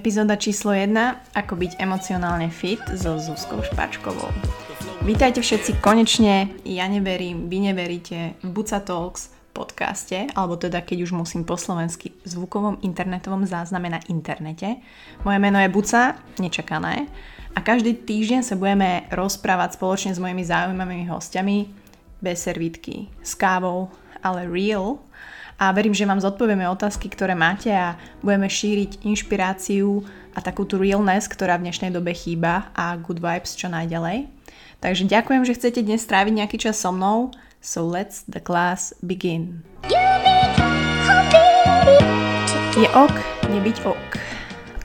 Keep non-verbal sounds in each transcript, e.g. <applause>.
Epizóda číslo 1. Ako byť emocionálne fit so Zuzkou Špačkovou. Vítajte všetci konečne, ja neverím, vy neveríte, v Buca Talks podcaste, alebo teda keď už musím po slovensky zvukovom internetovom zázname na internete. Moje meno je Buca, nečakané. A každý týždeň sa budeme rozprávať spoločne s mojimi zaujímavými hostiami bez servítky, s kávou, ale real, a verím, že vám zodpovieme otázky, ktoré máte a budeme šíriť inšpiráciu a takú tú realness, ktorá v dnešnej dobe chýba a good vibes čo najďalej. Takže ďakujem, že chcete dnes stráviť nejaký čas so mnou. So let's the class begin. Je ok nebyť ok.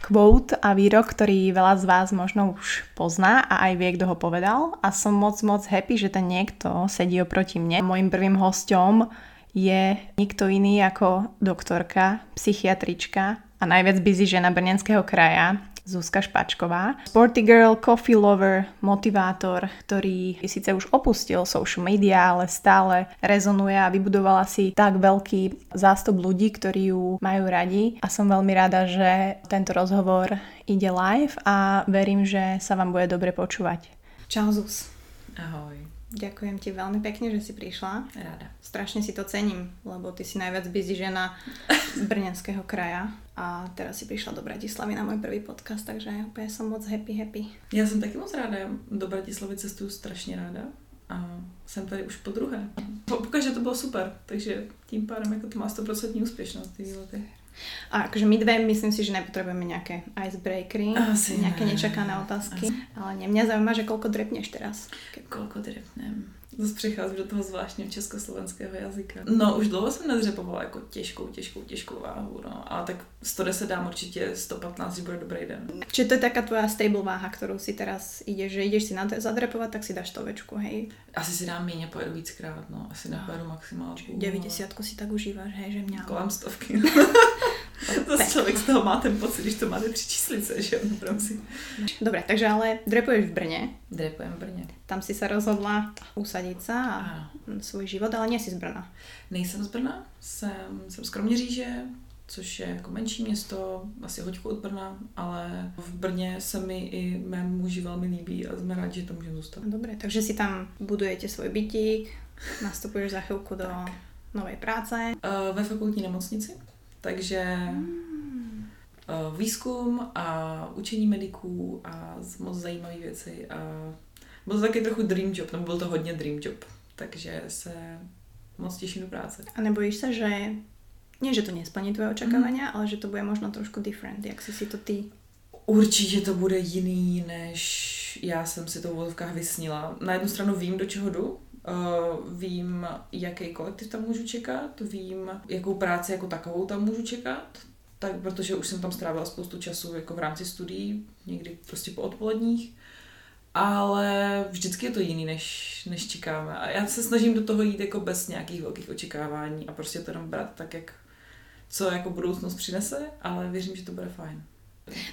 Quote a výrok, ktorý veľa z vás možno už pozná a aj vie, kto ho povedal. A som moc, moc happy, že ten niekto sedí oproti mne. Mojím prvým hostom je nikto iný ako doktorka, psychiatrička a najviac busy žena Brnenského kraja, Zuzka Špačková. Sporty girl, coffee lover, motivátor, ktorý síce už opustil social media, ale stále rezonuje a vybudovala si tak veľký zástup ľudí, ktorí ju majú radi. A som veľmi rada, že tento rozhovor ide live a verím, že sa vám bude dobre počúvať. Čau Zuz. Ahoj. Ďakujem ti veľmi pekne, že si prišla. Rada. Strašne si to cením, lebo ty si najviac busy žena <laughs> Brňanského kraja a teraz si prišla do Bratislavy na môj prvý podcast, takže úplne som moc happy, happy. Já jsem taky moc ráda, já do Bratislavy cestuju strašně ráda a jsem tady už po druhé. Pokaže to bylo super, takže tím pádem jako to má 100% úspěšnost ty výlety. A akože my dve, myslím si, že nepotrebujeme nejaké icebreakery, Asi nejaké ne. nečakané otázky, ale ne, mňa zaujíma, že koľko drepneš teraz. Kolko drepnem. Zase přicházím do toho zvláštního československého jazyka. No, už dlouho jsem nedřepovala jako těžkou, těžkou, těžkou váhu, no. Ale tak 110 dám určitě 115, že bude dobrý den. Čiže to je taká tvoja stable váha, ktorú si teraz ideš, že ideš si na to zadrepovať, tak si dáš stovečku, hej. Asi si dám méně, pojedu víckrát, no. Asi nepojedu maximálku. 90 si tak užíváš, hej, že mňa... Kolem stovky. <laughs> Zase člověk z toho má ten pocit, když to máte tři číslice, že jo. Dobre, takže ale drepuješ v Brne, Drepujem v Brně. tam si sa rozhodla usadiť sa a Ano. svůj život, ale nie si z Brna. Nejsem z Brna, jsem, jsem z Kroměříže, což je jako menší město, asi hoďku od Brna, ale v Brně se mi i mému muži velmi líbí a jsme rádi, že tam můžeme zůstat. Dobre, takže si tam budujete svoj bytík, nastupuješ za chvíľku do novej práce. Uh, ve fakultní nemocnici, takže uh, výzkum a učení mediků a moc zajímavé věci a byl to taky trochu dream job, nebo byl to hodně dream job, takže se moc těším do práce. A nebojíš sa, že nie, že to nesplní tvoje očakávania, ale že to bude možno trošku different, jak si si to ty... Určitě to bude jiný, než já jsem si to v vysnila. Na jednu stranu vím, do čeho jdu, vím, jaký kolektiv tam můžu čekat, vím, jakou práci jako takovou tam můžu čekat, tak protože už jsem tam strávila spoustu času jako v rámci studií, někdy prostě po odpoledních, ale vždycky je to jiný, než, než čekáme. A já se snažím do toho jít jako bez nějakých velkých očekávání a prostě to jenom brát tak, jak co jako budoucnost přinese, ale věřím, že to bude fajn.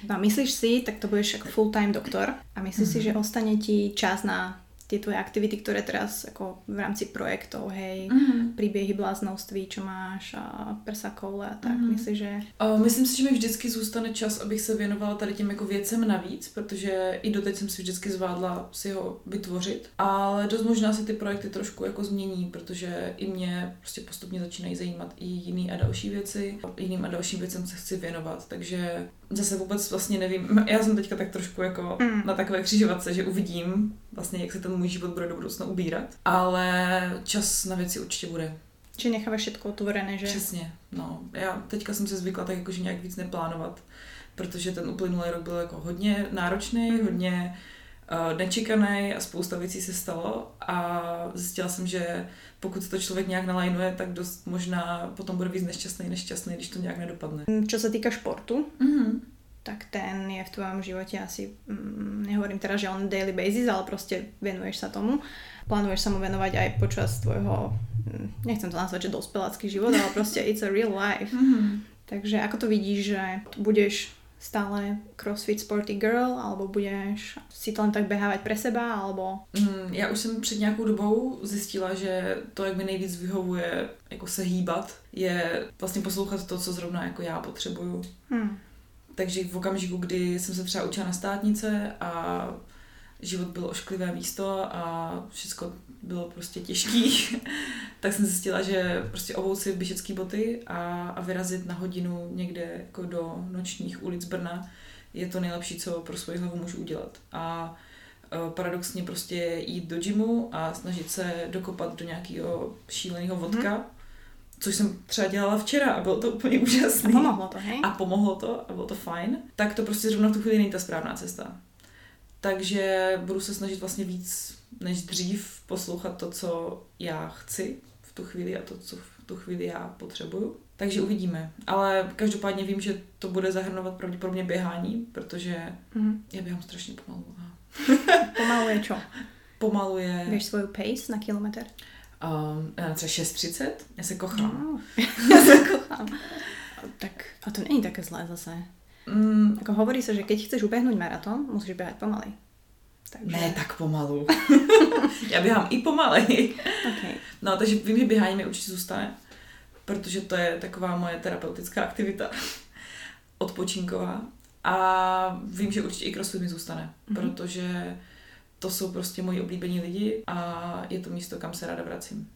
No a myslíš si, tak to budeš ako full-time doktor a myslíš si, že ostane ti čas na tie tvoje aktivity, ktoré teraz ako v rámci projektov, hej, Mm. príběhy bláznoství, čo máš a prsa koule a tak, Mhm. myslíš, že... Uh, myslím si, že mi vždycky zůstane čas, abych se věnovala tady těm jako věcem navíc, protože i doteď jsem si vždycky zvládla si ho vytvořit, ale dost možná se ty projekty trošku jako změní, protože i mě prostě postupně začínají zajímat i jiný a další věci, jiným a dalším věcem se chci věnovat, takže zase vůbec vlastně nevím, já jsem teďka tak trošku jako Mm. na takové křižovatce, že uvidím vlastně, jak se ten můj život bude do budoucna ubírat, ale čas na věci určitě bude. Či nechávaš všetko otvorené, že... Přesně, no. Já teďka jsem se zvykla tak jakože nějak víc neplánovat, protože ten uplynulý rok byl jako hodně náročný, Mhm. hodně uh, nečekaný a spousta věcí se stalo a zjistila jsem, že pokud to člověk nějak nalajnuje, tak dost možná potom bude víc nešťastný než šťastný, když to nějak nedopadne. Čo sa týka športu, Mm-hmm. Tak ten je v tvojom živote asi, mm, nehovorím teraz, že on daily basis, ale proste venuješ sa tomu. Plánuješ sa mu venovať aj počas tvojho, mm, nechcem to nazvať, že dospelácky život, ale proste it's a real life. Mm-hmm. <laughs> Takže ako to vidíš, že budeš stále crossfit sporty girl, alebo budeš si to len tak behávať pre seba, alebo... Mm, já už jsem před nějakou dobou zjistila, že to, jak mi nejvíc vyhovuje jako se hýbat, je vlastně poslouchat to, co zrovna jako já potřebuju. Hm. Takže v okamžiku, kdy jsem se třeba učila na státnice a život byl ošklivé místo a všechno bylo prostě těžký, <laughs> tak jsem zjistila, že prostě obou si běžecké boty a, a vyrazit na hodinu někde jako do nočních ulic Brna je to nejlepší, co pro svoji hlavu můžu udělat. A e, paradoxně prostě jít do gymu a snažit se dokopat do nějakého šíleného vodka, hmm. Což jsem třeba dělala včera a bylo to úplně úžasné. A pomohlo to, hej? A pomohlo to a bylo to fajn. Tak to prostě zrovna v tu chvíli není ta správná cesta. Takže budu se snažit vlastně víc než dřív poslouchat to, co já chci v tu chvíli a to, co v tu chvíli já potřebuju. Takže uvidíme. Ale každopádně vím, že to bude zahrnovat pravděpodobně běhání, protože mm. já běhám strašně pomalu. <laughs> pomalu je čo? Pomalu je... Běž svou pace na kilometr? Um, třeba 6.30. Já se kochám. No, <laughs> <laughs> já se kochám. tak, a to není také zlé zase. Mm. Ako hovorí sa, že keď chceš ubehnúť maratón, musíš behať pomaly. Takže... Ne tak pomalu. <laughs> Já běhám i pomalej. Okay. No, takže vím, že běhání mi určitě zůstane, protože to je taková moje terapeutická aktivita. Odpočinková. A vím, že určitě i crossfit mi zůstane, mm-hmm. protože to jsou prostě moji oblíbení lidi a je to místo, kam se ráda vracím.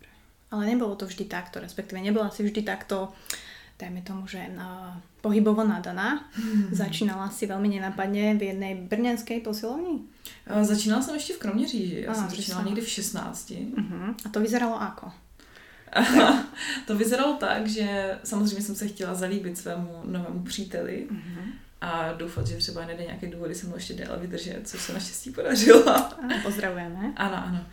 Ale nebylo to vždy takto, respektive nebyla si vždy takto dajme tomu, že na pohybovo nadaná. Hmm. <laughs> Začínala si velmi nenapadně v jedné brněnské posilovni? Začínala jsem ještě v Kroměříži. Já a, jsem začínala někdy v 16. Uh-huh. A to vyzeralo jako? <laughs> to vyzeralo tak, že samozřejmě jsem se chtěla zalíbit svému novému příteli uh-huh. A doufat, že třeba nejde nějaké důvody se mnou ještě déle vydržet, což se naštěstí podařilo. Pozdravujeme. Ano, ano.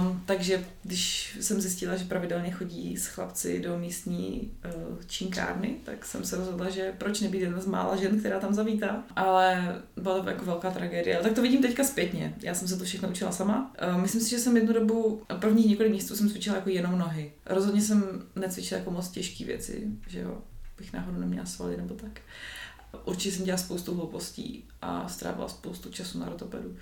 Um, takže když jsem zjistila, že pravidelně chodí s chlapci do místní uh, činkárny, tak jsem se rozhodla, že proč nebýt jedna z mála žen, která tam zavítá. Ale byla to jako velká tragédie. Ale tak to vidím teďka zpětně. Já jsem se to všechno učila sama. Uh, myslím si, že jsem jednu dobu, prvních několik měsíců jsem cvičila jako jenom nohy. Rozhodně jsem necvičila jako moc těžké věci, že jo, bych náhodou neměla svaly nebo tak. Určitě jsem dělala spoustu hloupostí a strávila spoustu času na rotopedu.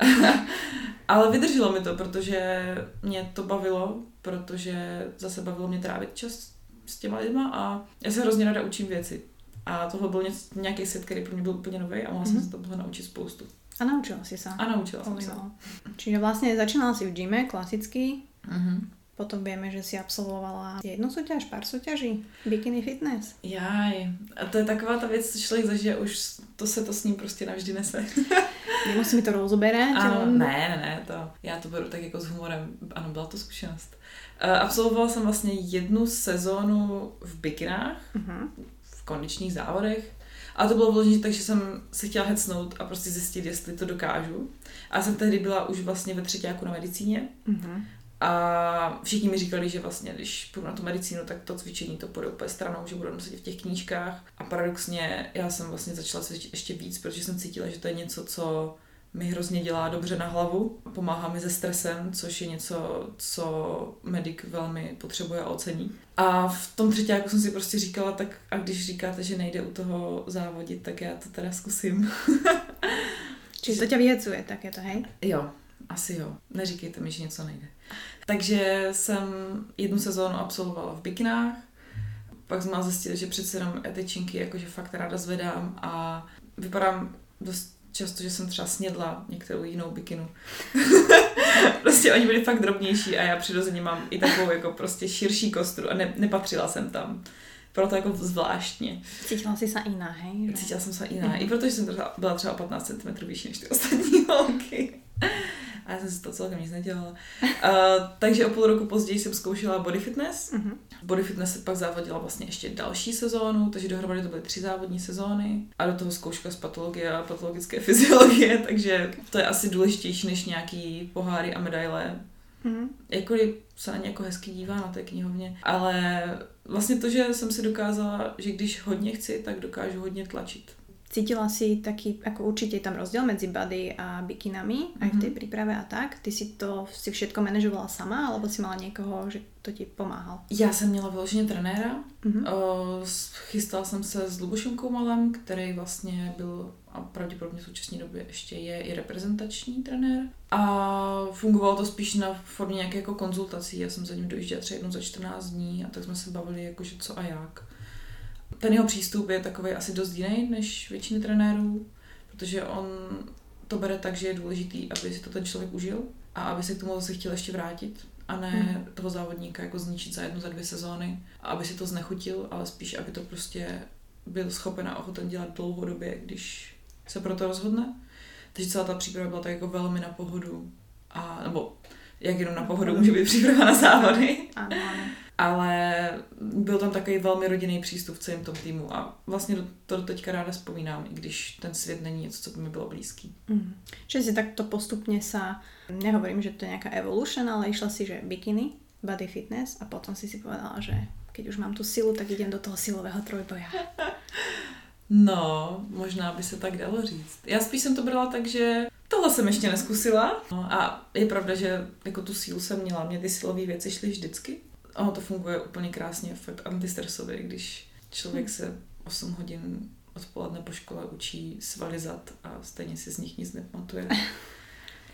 <laughs> Ale vydrželo mi to, protože mě to bavilo, protože zase bavilo mě trávit čas s těma lidma a já se hrozně ráda učím věci. A tohle byl něco, nějaký set, který pro mě byl úplně nový a mohla mm-hmm. jsem se toho naučit spoustu. A naučila si se. A naučila jsem se. Čiže vlastně začínala si v gyme, klasicky. Mm-hmm. Potom vieme, že si absolvovala jednu soutěž, pár soutěží, bikini fitness. Jaj, a to je taková ta věc, co člověk zažije, už to se to s ním prostě navždy nese. <laughs> Nemusí mi to rozoberať? Ano, ne, ne, ne, to, já to beru tak jako s humorem. Ano, byla to zkušenost. Uh, absolvovala jsem vlastně jednu sezónu v bikinách, uh-huh. v kondičních závodech. A to bylo vložení tak, že jsem se chtěla hecnout a prostě zjistit, jestli to dokážu. A jsem tehdy byla už vlastně ve třetíku na medicíně. Uh-huh. A všichni mi říkali, že vlastně, když půjdu na tu medicínu, tak to cvičení to půjde úplně stranou, že budu nosit v těch knížkách. A paradoxně já jsem vlastně začala cvičit ještě víc, protože jsem cítila, že to je něco, co mi hrozně dělá dobře na hlavu, pomáhá mi se stresem, což je něco, co medic velmi potřebuje a ocení. A v tom třetí jako jsem si prostě říkala, tak a když říkáte, že nejde u toho závodit, tak já to teda zkusím. <laughs> Čiže to tě vyjecuje, tak je to, hej? Jo, asi jo. Neříkejte mi, že něco nejde. Takže jsem jednu sezónu absolvovala v bikinách, pak jsme zjistili, že přece jenom etečinky jakože fakt ráda zvedám a vypadám dost často, že jsem třeba snědla některou jinou bikinu. <laughs> prostě oni byli fakt drobnější a já přirozeně mám i takovou jako prostě širší kostru a ne, nepatřila jsem tam. Proto jako zvláštně. Cítila jsi se jiná, hej? Cítila jsem se jiná. Mm. I protože jsem byla třeba o 15 cm vyšší než ty ostatní holky a já jsem si to celkem nic nedělala. Uh, <laughs> takže o půl roku později jsem zkoušela body fitness. Uh-huh. Body fitness se pak závodila vlastně ještě další sezónu, takže dohromady to byly tři závodní sezóny a do toho zkouška z patologie a patologické <laughs> fyziologie, takže to je asi důležitější než nějaký poháry a medaile. Mm-hmm. Jakkoliv se na ně jako hezky dívá na té knihovně, ale vlastně to, že jsem si dokázala, že když hodně chci, tak dokážu hodně tlačit. Cítila si taký, ako určite tam rozdiel medzi body a bikinami, aj v tej mhm. príprave a tak? Ty si to si všetko manažovala sama, alebo si mala někoho, že to ti pomáhal? Já jsem měla vyloženě trenéra. Mm-hmm. chystala jsem se s Lubošem Koumalem, který vlastně byl a pravděpodobně v současné době ještě je i reprezentační trenér. A fungovalo to spíš na formě nějaké jako konzultací. Já jsem za ním dojížděla třeba jednou za 14 dní a tak jsme se bavili, jakože co a jak. Ten jeho přístup je takový asi dost jiný než většiny trenérů, protože on to bere tak, že je důležitý, aby si to ten člověk užil a aby se k tomu zase chtěl ještě vrátit a ne hmm. toho závodníka jako zničit za jednu, za dvě sezóny a aby si to znechutil, ale spíš, aby to prostě byl schopen a ochoten dělat dlouhodobě, když se pro to rozhodne. Takže celá ta příprava byla tak jako velmi na pohodu. A, nebo jak jenom na pohodu může být příprava na závody. Ano, ano. Ale byl tam takový velmi rodinný přístup v celém tom týmu a vlastně to teďka ráda vzpomínám, i když ten svět není něco, co by mi bylo blízký. Mm. Čiže si takto postupně sa, nehovorím, že to je nějaká evolution, ale išla si, že bikini, body fitness a potom si si povedala, že keď už mám tu silu, tak idem do toho silového trojboja. <laughs> No, možná by se tak dalo říct. Já spíš jsem to brala tak, že tohle jsem ještě neskusila. No, a je pravda, že jako tu sílu jsem měla. Mě ty silové věci šly vždycky. Ono to funguje úplně krásně, fakt antistresově, když člověk se 8 hodin odpoledne po škole učí svalizat a stejně si z nich nic nepamatuje. <laughs>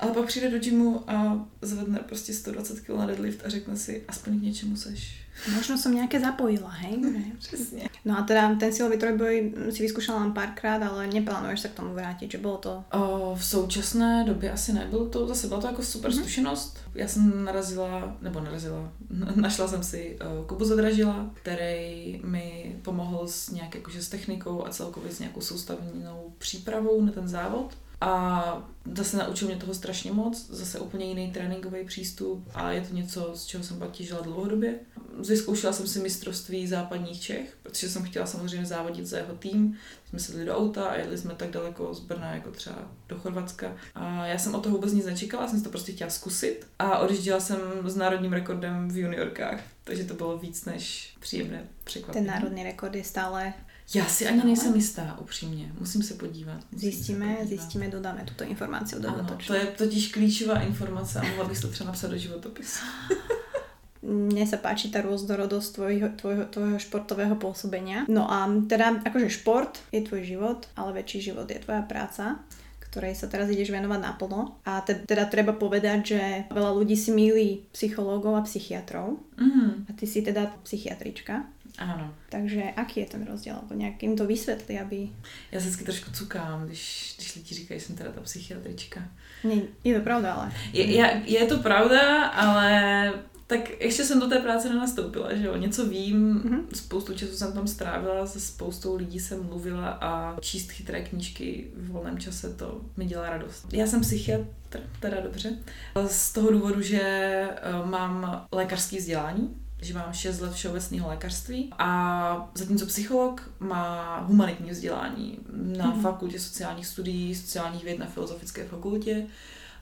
Ale pak přijde do gymu a zvedne prostě 120 kg na deadlift a řekne si, aspoň k něčemu seš. Možno som nejaké zapojila, hej? <laughs> Přesně. No a teda ten silový trojboj si vyskúšala len párkrát, ale neplánuješ sa k tomu vrátit, že bylo to... O, v současné době asi nebylo to, zase byla to jako super mm-hmm. zkušenost. Já jsem narazila, nebo narazila, <laughs> našla jsem si uh, Kubu Zadražila, který mi pomohl s nějak jakože s technikou a celkově s nějakou soustavnou přípravou na ten závod. A zase naučil mě toho strašně moc, zase úplně jiný tréninkový přístup a je to něco, z čeho jsem pak těžila dlouhodobě. Vyzkoušela jsem si mistrovství západních Čech, protože jsem chtěla samozřejmě závodit za jeho tým. Jsme sedli do auta a jeli jsme tak daleko z Brna jako třeba do Chorvatska. A já jsem o toho vůbec nic nečekala, jsem to prostě chtěla zkusit. A odjížděla jsem s národním rekordem v juniorkách, takže to bylo víc než příjemné překvapení. Ten národní rekord je stále já si ani nejsem jistá, upřímně. Musím se podívat. Musím zjistíme, se podívat. zjistíme, dodáme tuto informaci do ano, To je totiž klíčová informace a mohla bych to třeba napsat do životopisu. <laughs> Mne sa páči tá rôznorodosť tvojho, tvojho, tvojho športového pôsobenia. No a teda akože šport je tvoj život, ale väčší život je tvoja práca ktorej sa teraz ideš venovať naplno. A teda treba povedať, že veľa ľudí si míli psychológov a psychiatrov. Mm. A ty si teda psychiatrička. Ano. Takže aký je ten rozdíl? Nebo nějak jim to vysvětli, aby... Já se vždycky trošku cukám, když, když lidi říkají, že jsem teda ta psychiatrička. Ne, je to pravda, ale... Je, je, je to pravda, ale tak ještě jsem do té práce nenastoupila, že jo, něco vím, mm-hmm. spoustu času jsem tam strávila, se spoustou lidí jsem mluvila a číst chytré knížky v volném čase, to mi dělá radost. Já jsem psychiatr, teda dobře, z toho důvodu, že eh, mám lékařské vzdělání, že mám 6 let všeobecného lékařství a zatímco psycholog má humanitní vzdělání na mm-hmm. fakultě sociálních studií, sociálních věd na filozofické fakultě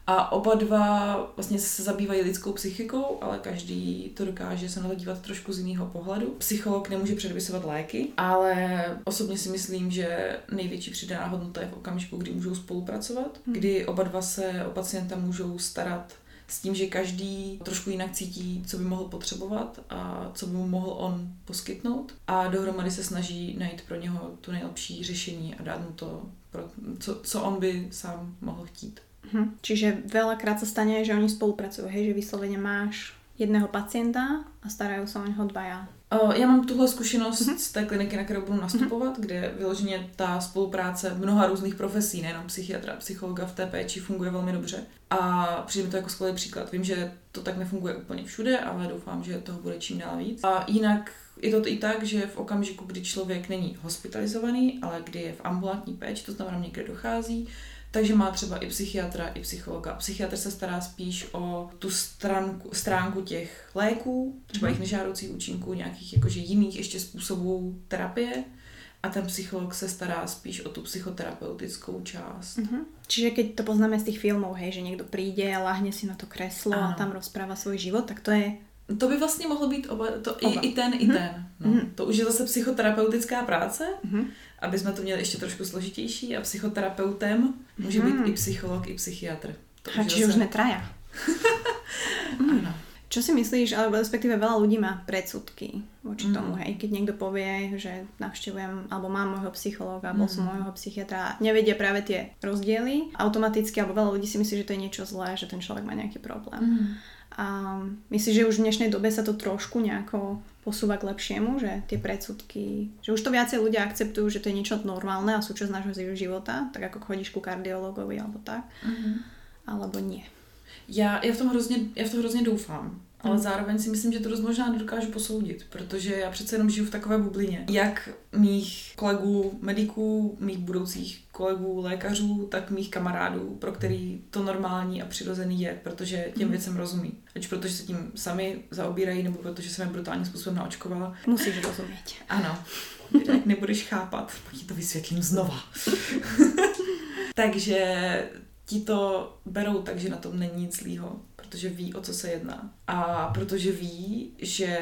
a oba dva vlastně se zabývají lidskou psychikou, ale každý to dokáže se na to dívat trošku z jiného pohledu. Psycholog nemůže předepisovat léky, ale osobně si myslím, že největší přidaná hodnota je v okamžiku, kdy můžou spolupracovat, hmm. kdy oba dva se o pacienta můžou starat s tím, že každý trošku jinak cítí, co by mohl potřebovat a co by mu mohl on poskytnout a dohromady se snaží najít pro něho tu nejlepší řešení a dát mu to, pro, co, co on by sám mohl chtít. Hm. Čiže veľakrát sa stane, že oni spolupracujú, hej, že vyslovene máš jedného pacienta a starajú sa o něho dvaja. Já mám tuhle zkušenost mm-hmm. z té kliniky, na kterou budu nastupovat, mm-hmm. kde vyloženě ta spolupráce mnoha různých profesí, nejenom psychiatra, psychologa v té péči funguje velmi dobře. A přijde mi to jako skvělý příklad. Vím, že to tak nefunguje úplně všude, ale doufám, že toho bude čím dál víc. A jinak je to i tak, že v okamžiku, kdy člověk není hospitalizovaný, ale kdy je v ambulantní péči, to znamená někde dochází, takže má třeba i psychiatra, i psychologa. Psychiatr se stará spíš o tu stránku, stránku těch léků, třeba mm. jejich nežádoucích účinků, nějakých jakože jiných ještě způsobů terapie. A ten psycholog se stará spíš o tu psychoterapeutickou část. Mm-hmm. Čiže keď to poznáme z těch filmů, hej, že někdo přijde a láhne si na to kreslo ano. a tam rozpráva svůj život, tak to je to by vlastně mohlo být oba, to oba. I, i ten, mm-hmm. i mhm. ten. No. Mm-hmm. To už je zase psychoterapeutická práce, mm-hmm. aby jsme to měli ještě trošku složitější a psychoterapeutem může mm-hmm. být mhm. i psycholog, i psychiatr. To a čiže už netraja. <laughs> ano. Čo si myslíš, alebo respektíve veľa ľudí má predsudky voči mm. tomu, hej, keď niekto povie, že navštevujem, alebo mám môjho psychológa, alebo mm. som môjho psychiatra, nevedia práve tie rozdiely, automaticky, alebo veľa ľudí si myslí, že to je niečo zlé, že ten človek má nejaký problém. Mm. A myslíš, že už v dnešnej dobe sa to trošku nejako posúva k lepšiemu, že tie predsudky, že už to viacej ľudia akceptujú, že to je niečo normálne a súčasť nášho života, tak ako chodíš ku kardiologovi alebo tak, mm-hmm. alebo nie. Já, já, v tom hrozně, já v tom hrozně doufám. Ale zároveň si myslím, že to dost možná nedokážu posoudit, protože já přece jenom žiju v takové bublině. Jak mých kolegů, mediků, mých budoucích kolegů, lékařů, tak mých kamarádů, pro který to normální a přirozený je, protože těm mm. věcem rozumí. Ať protože se tím sami zaobírají, nebo protože jsem je brutálním způsobem naočkovala. Musíš rozumět. Ano. Jak nebudeš chápat, pak ti to vysvětlím znova. <laughs> Takže ti to berou tak, že na tom není nic zlýho protože ví, o co se jedná. A protože ví, že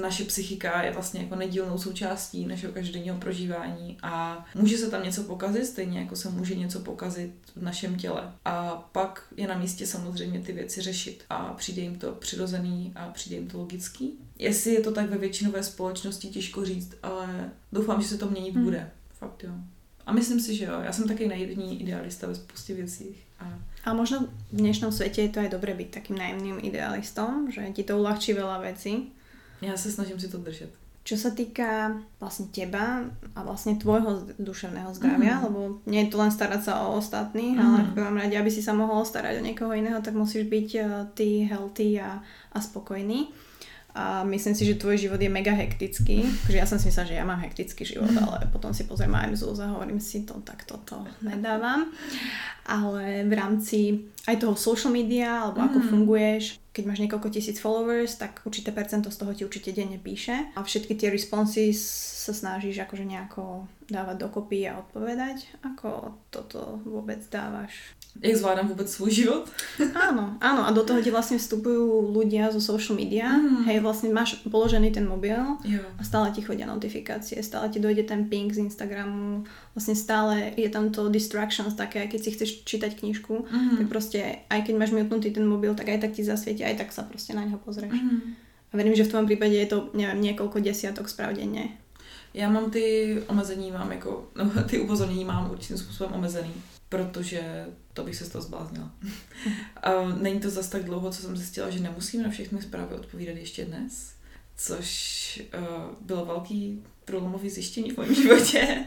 naše psychika je vlastně jako nedílnou součástí našeho každodenního prožívání a může se tam něco pokazit, stejně jako se může něco pokazit v našem těle. A pak je na místě samozřejmě ty věci řešit a přijde jim to přirozený a přijde jim to logický. Jestli je to tak ve většinové společnosti, těžko říct, ale doufám, že se to měnit hmm. bude. Fakt jo. A myslím si, že jo. Já jsem taky naivní idealista ve spoustě věcí. A a možno v dnešnom svete je to aj dobre byť takým najemným idealistom, že ti to uľahčí veľa vecí. Ja sa snažím si to držať. Čo sa týka vlastne teba a vlastne tvojho duševného zdravia, mm. lebo nie je to len starať sa o ostatných, mm. ale v prvom rade, aby si sa mohol starať o niekoho iného, tak musíš byť uh, ty healthy a, a spokojný a myslím si, že tvoj život je mega hektický. Takže ja som si myslela, že ja mám hektický život, mhm. ale potom si pozriem aj mzúz a hovorím si to, tak toto nedávam. Ale v rámci aj toho social media, alebo ako mm. funguješ, keď máš niekoľko tisíc followers, tak určité percento z toho ti určite denne píše a všetky tie responses sa snažíš akože nejako dávať dokopy a odpovedať. Ako toto vôbec dávaš? Jak zvládám vôbec svoj život? Áno, áno a do toho ti vlastne vstupujú ľudia zo social media. Mm. Hej, vlastne máš položený ten mobil jo. a stále ti chodia notifikácie, stále ti dojde ten ping z Instagramu, vlastne stále je tam to distractions také, keď si chceš čítať knižku, mm. tak proste aj keď máš mutnutý ten mobil, tak aj tak ti zasvieti, aj tak sa proste na neho pozrieš. Mm. A verím, že v tvojom prípade je to, neviem, niekoľko desiatok správ denne. Já mám ty omezení, mám jako, <laughs> no, ty upozornění mám určitým způsobem omezený protože to bych se z toho zbláznila. <laughs> A není to zas tak dlouho, co jsem zjistila, že nemusím na všechny zprávy odpovídat ještě dnes, což uh, bylo velký průlomový zjištění v mém <laughs> životě.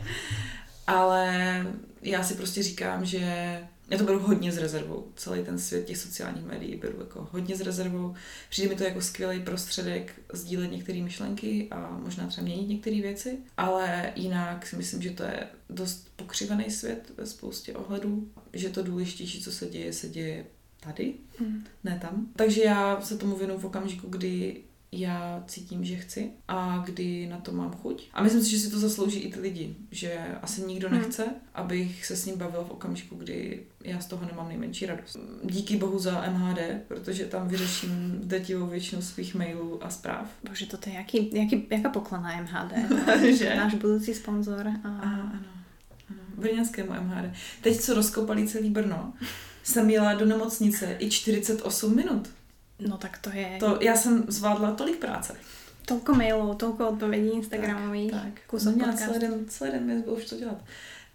Ale já si prostě říkám, že já to beru hodně s rezervou. Celý ten svět těch sociálních médií beru jako hodně s rezervou. Přijde mi to jako skvělý prostředek sdílet některé myšlenky a možná třeba měnit některé věci, ale jinak si myslím, že to je dost pokřivený svět ve spoustě ohledů, že to důležitější, co se děje, se děje tady, mm. ne tam. Takže já se tomu věnu v okamžiku, kdy já cítím, že chci a kdy na to mám chuť. A myslím si, že si to zaslouží i ty lidi, že asi nikdo hmm. nechce, hmm. abych se s ním bavil v okamžiku, kdy já z toho nemám nejmenší radost. Díky bohu za MHD, protože tam vyřeším drtivou většinu svých mailů a zpráv. Bože, to je jaký, jaký, jaká poklona MHD, <laughs> že? náš budoucí sponzor. A... Aha, ano, ano, brněnskému MHD. Teď, co rozkopali celý Brno, jsem jela do nemocnice i 48 minut. No tak to je... To, já jsem zvládla tolik práce. Tolko mailů, tolko odpovědí Instagramových, tak, tak. kusok no, celý den, celý den mi bylo už to dělat.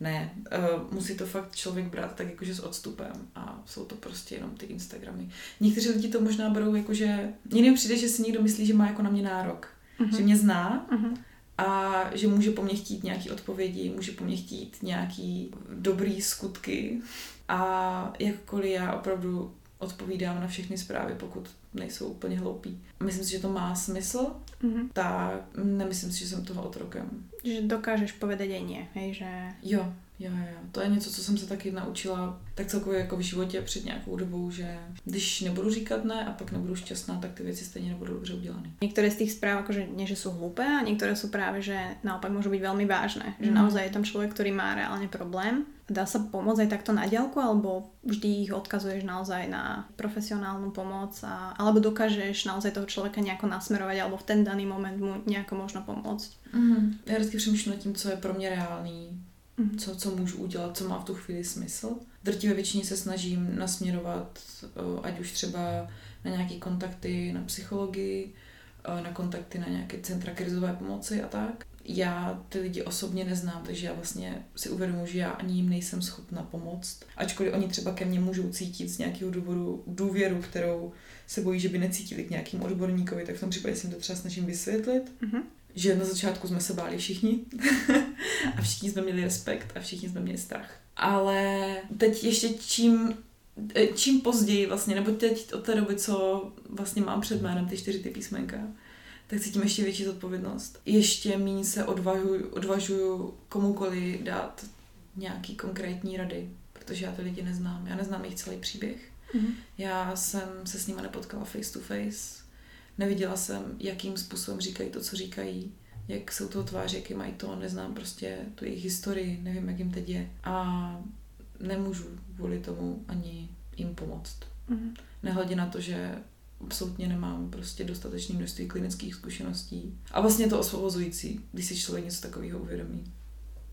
Ne, uh, musí to fakt člověk brát tak jakože s odstupem a jsou to prostě jenom ty Instagramy. Někteří lidi to možná berou jakože, mně přijde, že si někdo myslí, že má jako na mě nárok, uh-huh. že mě zná uh-huh. a že může po mně chtít nějaký odpovědi, může po mně chtít nějaký dobrý skutky a jakkoliv já opravdu odpovídám na všechny zprávy, pokud nejsou úplně hloupí. Myslím si, že to má smysl, mm-hmm. tak nemyslím si, že jsem toho otrokem. Že dokážeš povedať aj nie, hej, že... Jo, Jo, jo, to je něco, co jsem se taky naučila tak celkově jako v životě před nějakou dobou, že když nebudu říkat ne a pak nebudu šťastná, tak ty věci stejně nebudou dobře udělané. Některé z těch zpráv akože nie, že jsou hlupé a některé jsou právě, že naopak můžou být velmi vážné. Že mm. naozaj je tam člověk, který má reálně problém. Dá sa pomôcť aj takto na diálku, alebo vždy ich odkazuješ naozaj na profesionálnu pomoc, a, alebo dokážeš naozaj toho človeka nejako nasmerovať, alebo v ten daný moment mu nejako možno pomôcť? Mm. Já vždycky přemýšlím nad tím, co je pro mě reálný. Co, co můžu udělat, co má v tu chvíli smysl. Drtivé většině se snažím nasměrovat, ať už třeba na nějaké kontakty na psychologii, na kontakty na nějaké centra krizové pomoci a tak. já ty lidi osobně neznám, takže já vlastně si uvědomuji, že já ani jim nejsem schopna pomoct. Ačkoliv oni třeba ke mně můžou cítit z nějakého důvodu důvěru, kterou se bojí, že by necítili k nějakým odborníkovi, tak v tom případě si jim to třeba snažím vysvětlit. Mm-hmm. Že na začátku jsme se báli všichni <laughs> a všichni jsme měli respekt a všichni jsme měli strach. Ale teď ještě čím eh, čím později vlastně, nebo teď od té doby, co vlastně mám před jménem ty čtyři ty písmenka, tak cítím ještě větší zodpovědnost. Ještě méně se odvažuju, odvažuju komukoli dát nějaký konkrétní rady, protože já ty lidi neznám. Já neznám jejich celý příběh. Mm-hmm. Já jsem se s nimi nepotkala face to face. Neviděla jsem, jakým způsobem říkají to, co říkají, jak jsou to tváře, jaký mají to, neznám prostě tu jejich historii, nevím, jak jim teď je. A nemůžu kvůli tomu ani jim pomoct. Mm-hmm. Nehledě na to, že absolutně nemám prostě dostatečné množství klinických zkušeností. A vlastně je to osvobozující, když si člověk něco takového uvědomí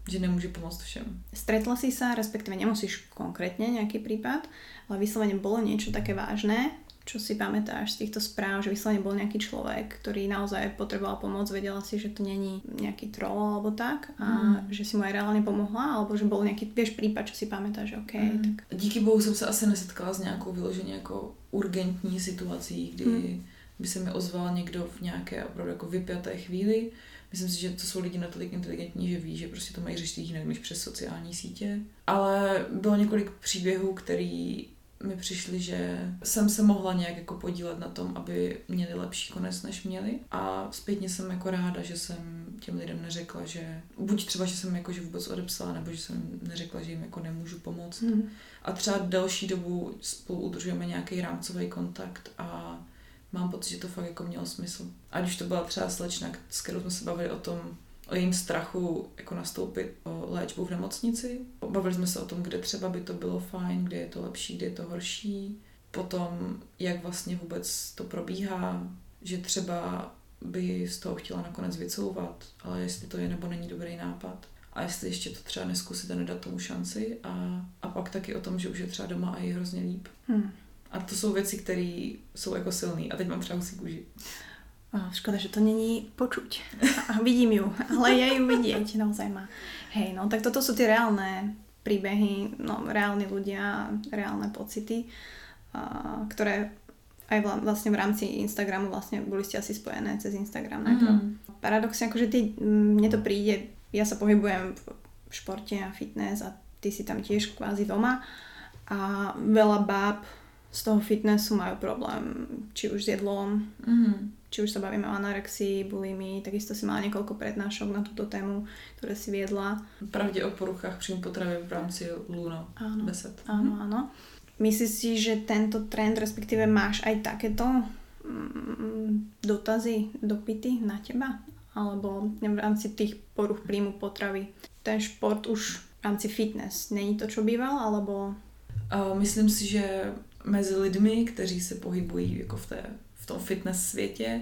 že nemůže pomoct všem. Stretla si sa, respektíve nemusíš konkrétně nějaký případ, ale vyslovene bolo niečo také vážné, čo si pamätáš z týchto správ, že vyslovene bol nejaký človek, ktorý naozaj potreboval pomoc, vedela si, že to není nejaký troll alebo tak a mm. že si mu aj reálne pomohla, alebo že bol nejaký, vieš, prípad, čo si pamätáš, že OK, mm. tak... Díky bohu jsem se asi nesetkala s nějakou vyloženě jako urgentní situací, kdy mm. by se mi ozval někdo v nějaké opravdu jako vypjaté chvíli. Myslím si, že to jsou lidi natolik inteligentní, že ví, že prostě to mají řešit jinak než přes sociální sítě. Ale bylo několik příběhů, který mi přišli, že jsem se mohla nějak jako podílet na tom, aby měli lepší konec, než měli. A zpětně jsem jako ráda, že jsem těm lidem neřekla, že buď třeba, že jsem jako že vůbec odepsala, nebo že jsem neřekla, že jim jako nemůžu pomoct. Mm. A třeba delší dobu spolu udržujeme nějaký rámcový kontakt a mám pocit, že to fakt jako mělo smysl. A když to byla třeba slečna, s kterou jsme se bavili o tom, o jejím strachu jako nastoupit o léčbu v nemocnici. Bavili jsme se o tom, kde třeba by to bylo fajn, kde je to lepší, kde je to horší. Potom, jak vlastně vůbec to probíhá, že třeba by z toho chtěla nakonec vycouvat, ale jestli to je nebo není dobrý nápad. A jestli ještě to třeba neskusit a nedat tomu šanci. A, a pak taky o tom, že už je třeba doma a je hrozně líp. Hmm. A to jsou věci, které jsou jako silné. A teď mám třeba husí kůži. Škoda, že to není počuť. A vidím ju, ale je ju vidieť, naozaj má. Hej, no tak toto sú tie reálne príbehy, no reálni ľudia, reálne pocity, a, ktoré aj vlastne v rámci Instagramu vlastne boli ste asi spojené cez Instagram najprv. Mm-hmm. Paradoxne, akože ty, mne to príde, ja sa pohybujem v športe a fitness a ty si tam tiež kvázi doma a veľa báb z toho fitnessu majú problém, či už s jedlom, mm-hmm či už sa bavíme o anorexii, bulimi, takisto si mala niekoľko prednášok na túto tému, ktoré si viedla. Pravde o poruchách příjmu potravy v rámci Luno áno, besed. Áno, mhm. áno. Myslíš si, že tento trend, respektíve máš aj takéto mm, dotazy, dopity na teba? Alebo v rámci tých poruch príjmu potravy? Ten šport už v rámci fitness, není to, čo býval, alebo... Myslím si, že mezi lidmi, kteří se pohybují jako v té tom fitness světě.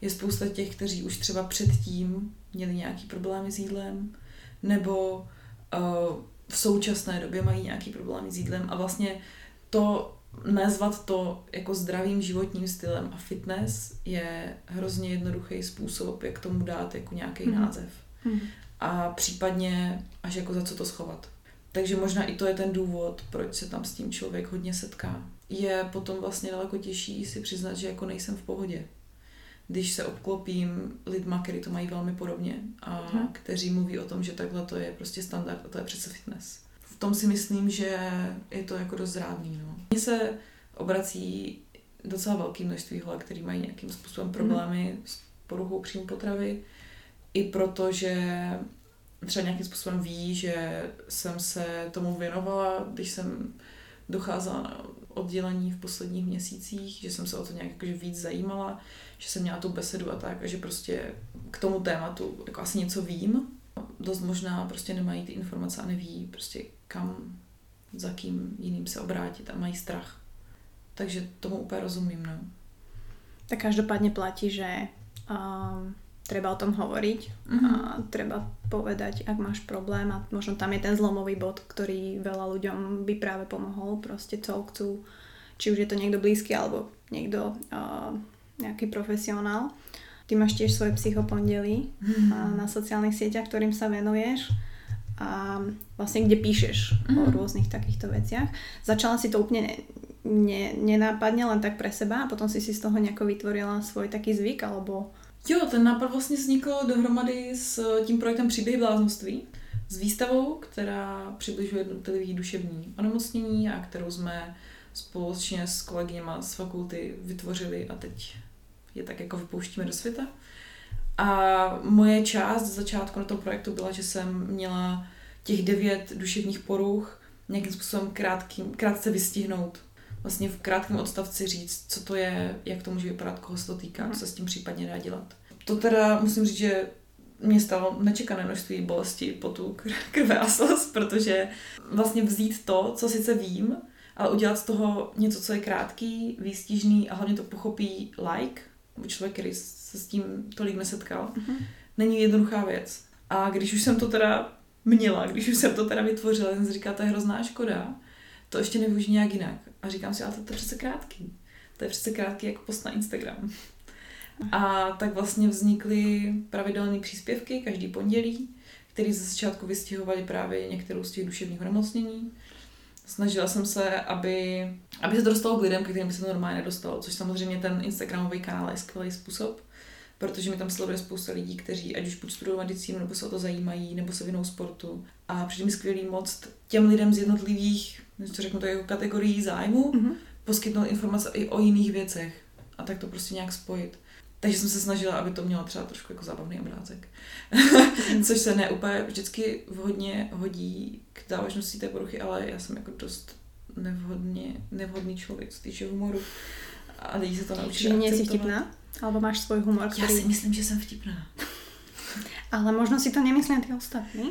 Je spousta těch, kteří už třeba předtím měli nějaký problémy s jídlem, nebo uh, v současné době mají nějaký problémy s jídlem a vlastně to nazvat to jako zdravým životním stylem a fitness je hrozně jednoduchý způsob, jak tomu dát jako nějaký mm. název. Mm. A případně až jako za co to schovat. Takže možná i to je ten důvod, proč se tam s tím člověk hodně setká je potom vlastně daleko těžší si přiznat, že jako nejsem v pohodě. Když se obklopím lidma, kteří to mají velmi podobně a hmm. kteří mluví o tom, že takhle to je prostě standard a to je přece fitness. V tom si myslím, že je to jako dost zrádný. No. Mně se obrací docela velké množství holek, který mají nějakým způsobem problémy hmm. s poruchou příjmu potravy. I proto, že třeba nějakým způsobem ví, že jsem se tomu věnovala, když jsem docházela na oddělení v posledních měsících, že jsem se o to nějak jakože víc zajímala, že jsem měla tu besedu a tak, a že prostě k tomu tématu jako asi něco vím. Dost možná prostě nemají ty informace a neví prostě kam, za kým jiným se obrátit a mají strach. Takže tomu úplně rozumím, no. Tak každopádně platí, že um, treba o tom hovoriť mm-hmm. a treba povedať, ak máš problém a možno tam je ten zlomový bod, ktorý veľa ľuďom by práve pomohol, proste co chcú, či už je to niekto blízky alebo niekto uh, nejaký profesionál. Ty máš tiež svoje psychopondely mm. na sociálnych sieťach, ktorým sa venuješ a vlastne kde píšeš mm. o rôznych takýchto veciach. Začala si to úplne ne, ne, nenápadne len tak pre seba a potom si si z toho nejako vytvorila svoj taký zvyk, alebo... Jo, ten nápad vlastně vznikl dohromady s tím projektem Příběhy bláznoství, s výstavou, která přibližuje jednotlivý duševní onemocnění a kterou jsme společně s kolegyněma z fakulty vytvořili a teď je tak jako vypouštíme do světa. A moje část z začátku na tom projektu byla, že jsem měla těch devět duševních poruch nějakým způsobem krátkým, krátce vystihnout. Vlastně v krátkém odstavci říct, co to je, jak to může vypadat, koho se to týká, co se s tím případně dá dělat. To teda musím říct, že mě stalo nečekané množství bolesti, potu, krve a slz, protože vlastně vzít to, co sice vím, ale udělat z toho něco, co je krátký, výstižný a hlavně to pochopí like, člověk, který se s tím tolik nesetkal, mm-hmm. není jednoduchá věc. A když už jsem to teda měla, když už jsem to teda vytvořila, jsem si říkala, to je hrozná škoda, to ještě nevyužiju nějak jinak. A říkám si, ale to, to je přece krátký. To je přece krátký jako post na Instagram. A tak vlastně vznikly pravidelné příspěvky každý pondělí, které ze začátku vystihovaly právě některou z těch duševních onemocnění. Snažila jsem se, aby, aby se to dostalo k lidem, kterým by se to normálně nedostalo, což samozřejmě ten Instagramový kanál je skvělý způsob, protože mi tam sleduje spousta lidí, kteří ať už buď studují medicínu, nebo se o to zajímají, nebo se vinou sportu. A přijde mi skvělý moc těm lidem z jednotlivých, co řeknu to jako kategorií zájmu, mm-hmm. poskytnout informace i o jiných věcech a tak to prostě nějak spojit. Takže jsem se snažila, aby to mělo třeba trošku jako zábavný obrázek. <laughs> Což se ne úplně vždycky vhodně hodí k závažnosti té poruchy, ale já jsem jako dost nevhodně, nevhodný člověk, co týče humoru. A lidi se to naučí Že nie si vtipná? Alebo máš svůj humor, který... Já si myslím, že jsem vtipná. ale možno si to nemyslí ty ostatní?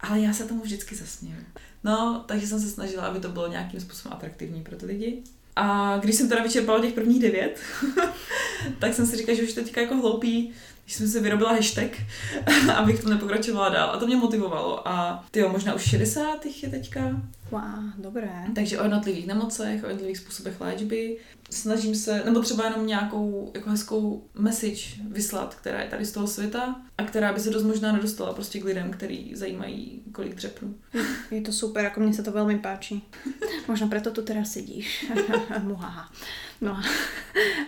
Ale já se tomu vždycky zasměju. No, takže jsem se snažila, aby to bylo nějakým způsobem atraktivní pro ty lidi. A když jsem teda vyčerpala těch prvních devět, <laughs> tak jsem si říkala, že už teďka jako hloupý, jsem si vyrobila hashtag, <laughs> abych to nepokračovala dál. A to mě motivovalo. A ty možná už 60 je teďka. Wow, dobré. Takže o jednotlivých nemocech, o jednotlivých způsobech léčby. Snažím se, nebo třeba jenom nějakou jako hezkou message vyslat, která je tady z toho světa a která by se dost možná nedostala prostě k lidem, který zajímají, kolik dřepnu. Je to super, jako mně se to velmi páčí. <laughs> Možná proto tu teda sedíš. <laughs> Muhaha. No,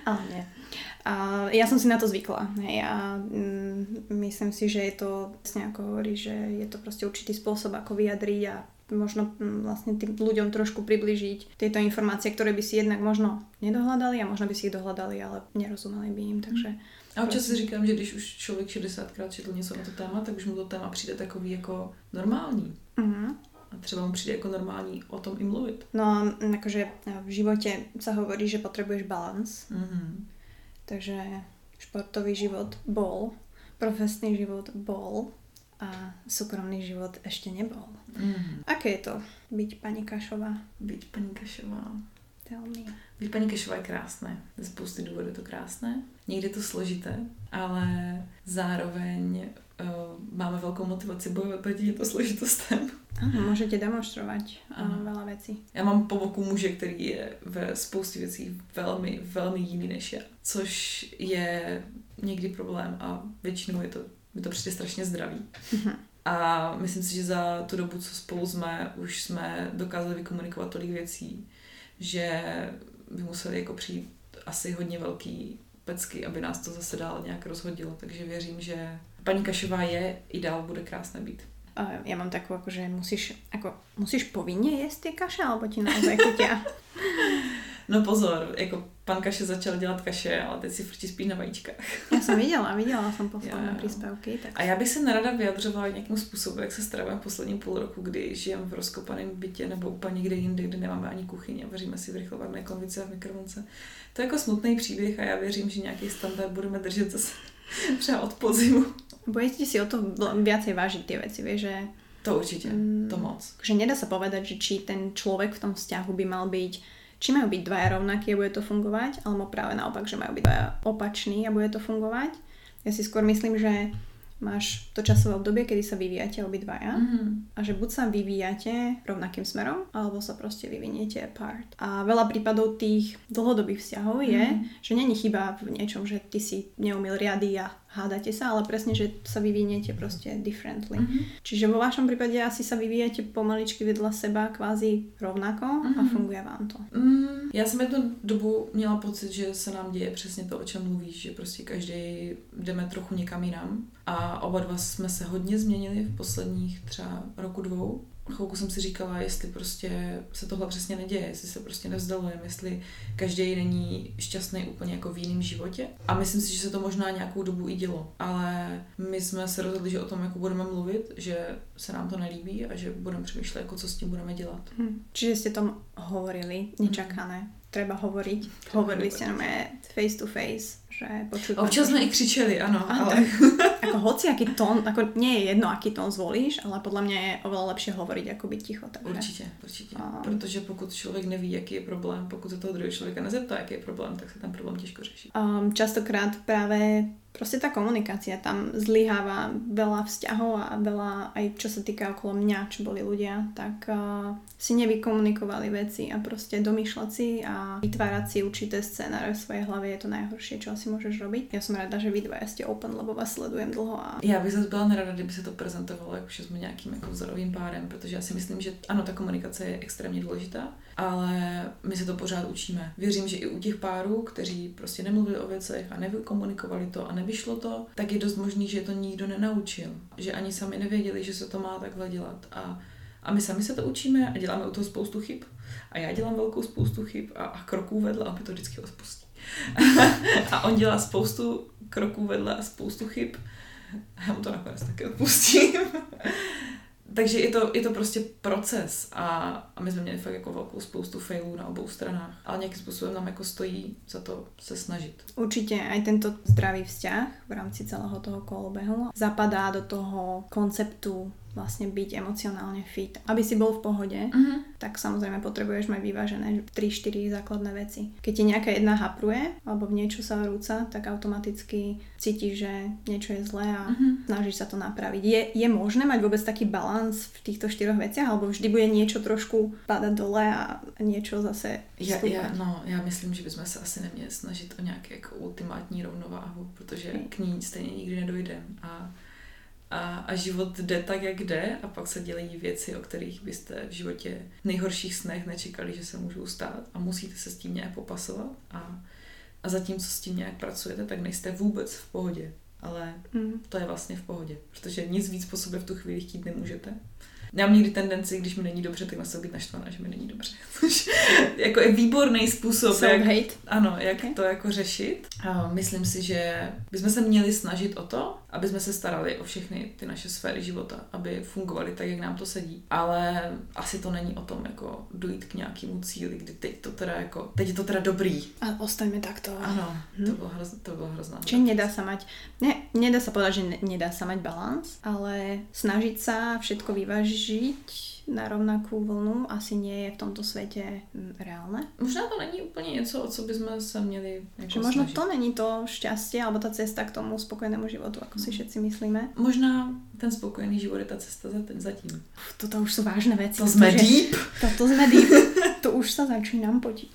ale nie. A ja som si na to zvykla. Hej, a mm, myslím si, že je to, vlastne ako hovorí, že je to proste určitý spôsob, ako vyjadriť a možno mm, vlastne tým ľuďom trošku približiť tieto informácie, ktoré by si jednak možno nedohľadali a možno by si ich dohľadali, ale nerozumeli by im, takže... A občas si říkám, že když už člověk 60krát četl něco na to téma, tak už mu to téma přijde takový jako normální. Uh-huh. A třeba mu přijde jako normální o tom i mluvit. No, akože v živote sa hovorí, že potrebuješ balans. Uh-huh. Takže športový život bol, profesný život bol a súkromný život ešte nebol. Mm. Aké je to byť pani Kašová? Byť pani Kašová. Tell me. Být paní Kašová je krásné. Ze spousty důvodů je to krásné. Někdy je to složité, ale zároveň máme velkou motivaci bojovat proti těmto složitostem. Ano, můžete demonstrovat uh, veľa věcí. Já mám po boku muže, který je ve spoustě věcí velmi, velmi jiný než já, což je někdy problém a většinou je to, mi to přijde strašně zdravý. Uh-huh. A myslím si, že za tu dobu, co spolu jsme, už jsme dokázali vykomunikovat tolik věcí, že by museli jako přijít asi hodně velký pecky, aby nás to zase dál nějak rozhodilo. Takže věřím, že paní Kašová je i dál bude krásné být. Ja mám takú, akože musíš, ako, musíš povinne jesť tie kaše, alebo ti naozaj chutia? <laughs> No pozor, jako pan Kaše začal dělat kaše, ale teď si frčí spíš na vajíčkách. Já jsem viděla, viděla jsem posledné příspěvky. Tak... A já bych se nerada vyjadřovala nějakým způsobem, jak se stravujeme poslední půl roku, kdy žijeme v rozkopaném bytě nebo úplně někde jinde, kde nemáme ani kuchyni a vaříme si v rychlovarné konvici a v mikrovlnce. To je jako smutný příběh a já věřím, že nějaký standard budeme držet zase <laughs> třeba od podzimu. Budete si o to viacej vážiť tie veci, vieš, že... To určite, mm, to moc. Že nedá sa povedať, že či ten človek v tom vzťahu by mal byť či majú byť dvaja rovnakí a bude to fungovať, alebo práve naopak, že majú byť dvaja opační a bude to fungovať. Ja si skôr myslím, že máš to časové obdobie, kedy sa vyvíjate obidvaja Mhm. a že buď sa vyvíjate rovnakým smerom, alebo sa proste vyviniete apart. A veľa prípadov tých dlhodobých vzťahov je, Mhm. že není chyba v niečom, že ty si neumil riady a hádate sa, ale presne, že sa vyviniete proste differently. Mhm. Čiže vo vašom prípade asi sa vyvíjate pomaličky vedľa seba kvázi rovnako a Mhm. funguje vám to. Mm, já jsem jednu dobu měla pocit, že se nám děje přesně to, o čem mluvíš, že prostě každý jdeme trochu někam jinam. A oba dva jsme se hodně změnili v posledních třeba roku dvou. Chvilku jsem si říkala, jestli prostě se tohle přesně neděje, jestli se prostě nevzdalujeme, jestli každý není šťastný úplně jako v jiném životě. A myslím si, že se to možná nějakou dobu i dělo. Ale my jsme se rozhodli, že o tom jako budeme mluvit, že se nám to nelíbí a že budeme přemýšlet, jako co s tím budeme dělat. Hm. Čiže ste tom hovorili, nečakané. Treba hovoriť. Hovorili ste nám face to face, že počuť. Občas jsme i křičeli, ano, A ale... tak, ako hoci aký tón, ako nie je jedno, aký tón zvolíš, ale podľa mňa je oveľa lepšie hovoriť, ako byť ticho. Takže. Určitě, určitě. A- Protože pokud člověk neví, jaký je problém, pokud se toho druhého člověka nezeptá, jaký je problém, tak se ten problém těžko řeší. Um, častokrát práve proste tá komunikácia tam zlyháva veľa vzťahov a veľa aj čo sa týka okolo mňa, čo boli ľudia, tak uh, si nevykomunikovali veci a proste domýšľať si a vytvárať si určité scénáre v svojej hlave je to najhoršie, čo asi môžeš robiť. Ja som rada, že vy dvaja ste open, lebo vás sledujem dlho a Já bych zase byla nerada, kdyby se to prezentovalo, jako že jsme nějakým jako vzorovým párem, protože já si myslím, že ano, ta komunikace je extrémně důležitá, ale my se to pořád učíme. Věřím, že i u těch párů, kteří prostě nemluvili o věcech a nevykomunikovali to a nevyšlo to, tak je dost možný, že to nikdo nenaučil. Že ani sami nevěděli, že se to má takhle dělat. A, a my sami se to učíme a děláme u toho spoustu chyb. A já dělám velkou spoustu chyb a, a kroků vedle a my to vždycky odpustí. <laughs> a on dělá spoustu kroků vedle a spoustu chyb. Já mu to nakonec taky odpustím. <laughs> Takže je to, je to prostě proces a, a my jsme měli fakt jako velkou spoustu failů na obou stranách. Ale nějakým způsobem nám jako stojí za to se snažit. Určite aj tento zdravý vzťah v rámci celého toho kolobehu zapadá do toho konceptu vlastne byť emocionálne fit. Aby si bol v pohode, Mm-hmm. tak samozrejme potrebuješ mať vyvážené 3-4 základné veci. Keď ti nejaká jedna hapruje alebo v niečo sa rúca, tak automaticky cítiš, že niečo je zlé a Mhm. snažíš sa to napraviť. Je, je možné mať vôbec taký balans v týchto štyroch veciach, alebo vždy bude niečo trošku padať dole a niečo zase Já, vstúpať? já, no, já myslím, že bychom se asi neměli snažit o nějaké jako ultimátní rovnováhu, protože Hej. k ní stejně nikdy nedojdeme. A, a, a život jde tak, jak jde a pak se dělají věci, o kterých byste v životě v nejhorších snech nečekali, že se můžou stát a musíte se s tím nějak popasovat a, a zatímco s tím nějak pracujete, tak nejste vůbec v pohodě. Ale Mm. to je vlastně v pohodě, protože nic víc po sobě v tu chvíli chtít nemůžete. Já mám někdy tendenci, když mi není dobře, tak na sebe být naštvaná, že mi není dobře. <laughs> Což jako je výborný způsob, jak, Self-hate. ano, jak Okay. to jako řešit. A myslím si, že bychom se měli snažit o to, aby jsme se starali o všechny ty naše sféry života, aby fungovaly tak, jak nám to sedí. Ale asi to není o tom, jako dojít k nějakému cíli, kdy teď to teda jako, teď je to teda dobrý. A ostaňme takto. Ano, Mhm. to bylo, hroz, to bylo hrozná. Čiže nedá sa mať, ne, nedá sa povedať, že ne, nedá sa mať balans, ale snažiť sa všetko vyvážiť na rovnakú vlnu asi nie je v tomto svete mm, reálne. Možná to není úplně něco, o co bychom se měli jako Že možno snažit. to není to šťastie alebo tá cesta k tomu spokojnému životu, ako si všetci myslíme. Možná ten spokojený život je ta cesta za ten, zatím. Toto už sú vážne veci. To jsme deep. Toto sme deep. to už sa začínam potiť.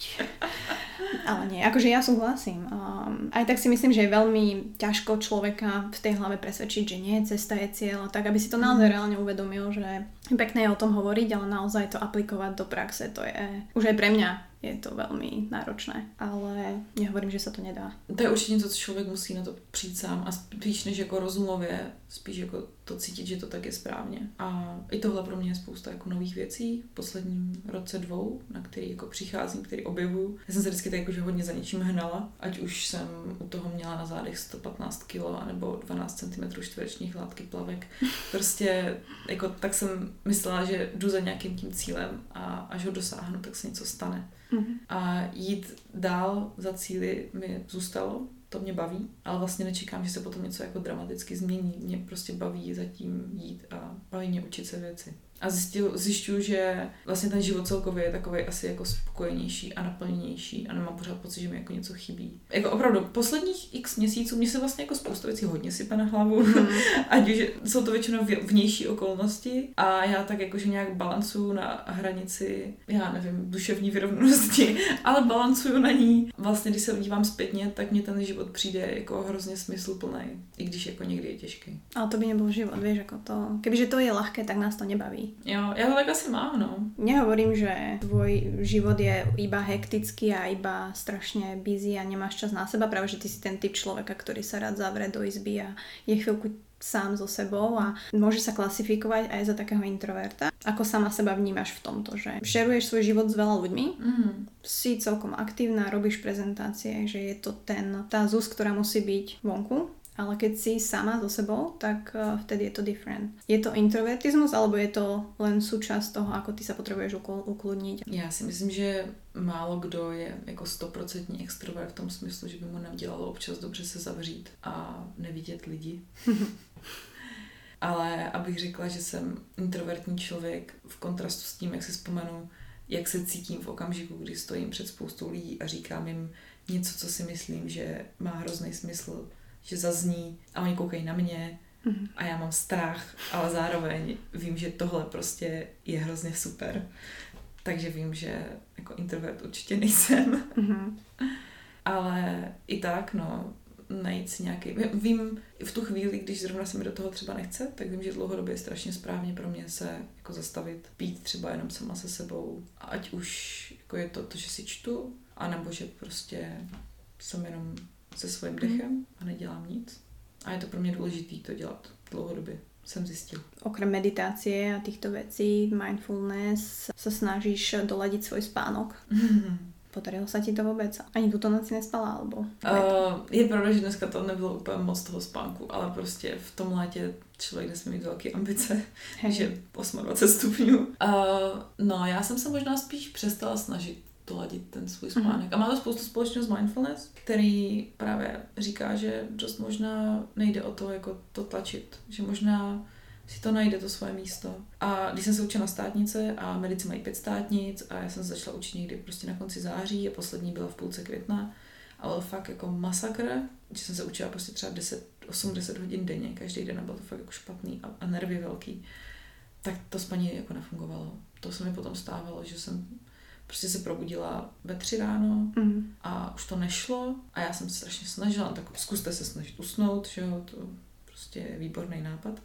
Ale nie, akože ja súhlasím. Um, aj tak si myslím, že je veľmi ťažko človeka v tej hlave presvedčiť, že nie, cesta je cieľ, a tak aby si to naozaj reálne uvedomil, že pekné je o tom hovoriť, ale naozaj to aplikovať do praxe, to je už aj pre mňa je to veľmi náročné, ale nehovorím, že sa to nedá. To je určitě něco, co člověk musí na to přijít sám a spíš než jako rozumově, spíš jako to cítit, že to tak je správně. A i tohle pro mě je spousta jako nových věcí v posledním roce dvou, na který jako přicházím, který objevuju. Já jsem se vždycky tak jako, že hodně za něčím hnala, ať už jsem u toho měla na zádech 115 kg nebo 12 cm čtverečních látky plavek. <laughs> Prostě jako tak jsem myslela, že jdu za nějakým tím cílem a až ho dosáhnu, tak se něco stane. Mhm. A jít dál za cíly mi zůstalo, to mě baví, ale vlastně nečekám, že se potom něco jako dramaticky změní. Mě prostě baví zatím jít a baví mě učit se věci. A zjistil, zjišťuju, že vlastně ten život celkově je takový asi jako spokojenější a naplněnější a nemám pořád pocit, že mi jako něco chybí. Jako opravdu, posledních x měsíců mě se vlastně jako spousta věcí hodně sype na hlavu, mm. <laughs> ať už jsou to většinou vnější okolnosti a já tak jakože nějak balancuju na hranici, já nevím, duševní vyrovnanosti, <laughs> ale balancuju na ní. Vlastně, když se dívám zpětně, tak mě ten život přijde jako hrozně smysluplný, i když jako někdy je těžký. Ale to by nebyl život, víš, jako to. Kebyže to je ľahké, tak nás to nebaví. Jo, já to tak asi mám, no. Nehovorím, že tvoj život je iba hektický a iba strašně busy a nemáš čas na seba, práve že ty si ten typ človeka, ktorý sa rád zavře do izby a je chvíľku sám so sebou a môže sa klasifikovať aj za takého introverta. Ako sama seba vnímaš v tomto, že šeruješ svoj život s veľa ľuďmi, mm. si celkom aktívna, robíš prezentácie, že je to ten, tá ZUS, ktorá musí byť vonku ale keď si sama so sebou, tak uh, vtedy je to different. Je to introvertizmus, alebo je to len súčasť toho, ako ty sa potrebuješ ukludniť? Já si myslím, že málo kdo je jako stoprocentní extrovert v tom smyslu, že by mu nedělalo občas dobře se zavřít a nevidět lidi. <laughs> Ale abych řekla, že jsem introvertní člověk v kontrastu s tím, jak si vzpomenu, jak se cítím v okamžiku, kdy stojím před spoustou lidí a říkám jim něco, co si myslím, že má hrozný smysl že zazní a oni koukají na mě mm-hmm. a já mám strach, ale zároveň vím, že tohle prostě je hrozně super. Takže vím, že jako introvert určitě nejsem. Mm-hmm. ale i tak, no, najít si nějaký... Vím v tu chvíli, když zrovna se mi do toho třeba nechce, tak vím, že dlouhodobě je strašně správně pro mě se jako zastavit, pít třeba jenom sama se sebou. Ať už jako je to, to, že si čtu, anebo že prostě jsem jenom se svým dechem a nedělám nic. A je to pro mě důležité to dělat dlouhodobě jsem zjistil. Okrem meditácie a týchto vecí, mindfulness, sa snažíš doladiť svoj spánok? Mm-hmm. <laughs> Podarilo sa ti to vůbec? Ani tuto noci nespala? Alebo... Uh, je pravda, že dneska to nebylo úplně moc toho spánku, ale prostě v tom létě člověk nesmí mít velké ambice, hey. že 28 stupňů. Uh, no, já jsem se možná spíš přestala snažit doladit ten svůj mhm. spánek. Mm-hmm. A má to spoustu společného s mindfulness, který právě říká, že dost možná nejde o to, jako to tlačit. Že možná si to najde to svoje místo. A když jsem se učila na státnice a medici mají pět státnic a já jsem se začala učit někdy prostě na konci září a poslední byla v půlce května a byl fakt jako masakr, že jsem se učila prostě třeba 10, 8-10 hodin denně, každý den a bylo to fakt jako špatný a, a nervy velký, tak to spaní jako nefungovalo. To se mi potom stávalo, že jsem prostě se probudila ve tři ráno mm. a už to nešlo a já jsem se strašně snažila, tak zkuste se snažit usnout, že jo, to prostě je výborný nápad.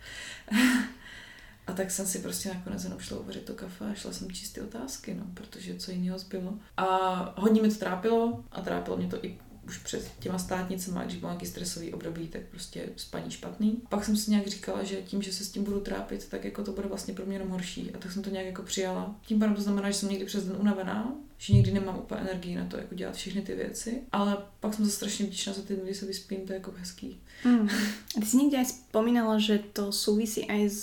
<laughs> a tak jsem si prostě nakonec jenom šla uvařit to kafe a šla jsem číst ty otázky, no, protože co jiného zbylo. A hodně mi to trápilo a trápilo mě to i už před těma státnicema, když byl nějaký stresový období, tak prostě spaní špatný. Pak jsem si nějak říkala, že tím, že se s tím budu trápit, tak jako to bude vlastně pro mě jenom horší. A tak jsem to nějak jako přijala. Tím pádem to znamená, že jsem někdy přes den unavená, že někdy nemám úplně energii na to, jako dělat všechny ty věci, ale pak jsem se strašně vděčná za ty dny, kdy se vyspím, to je jako hezký. Mm. A ty si někdy aj spomínala, že to souvisí aj s,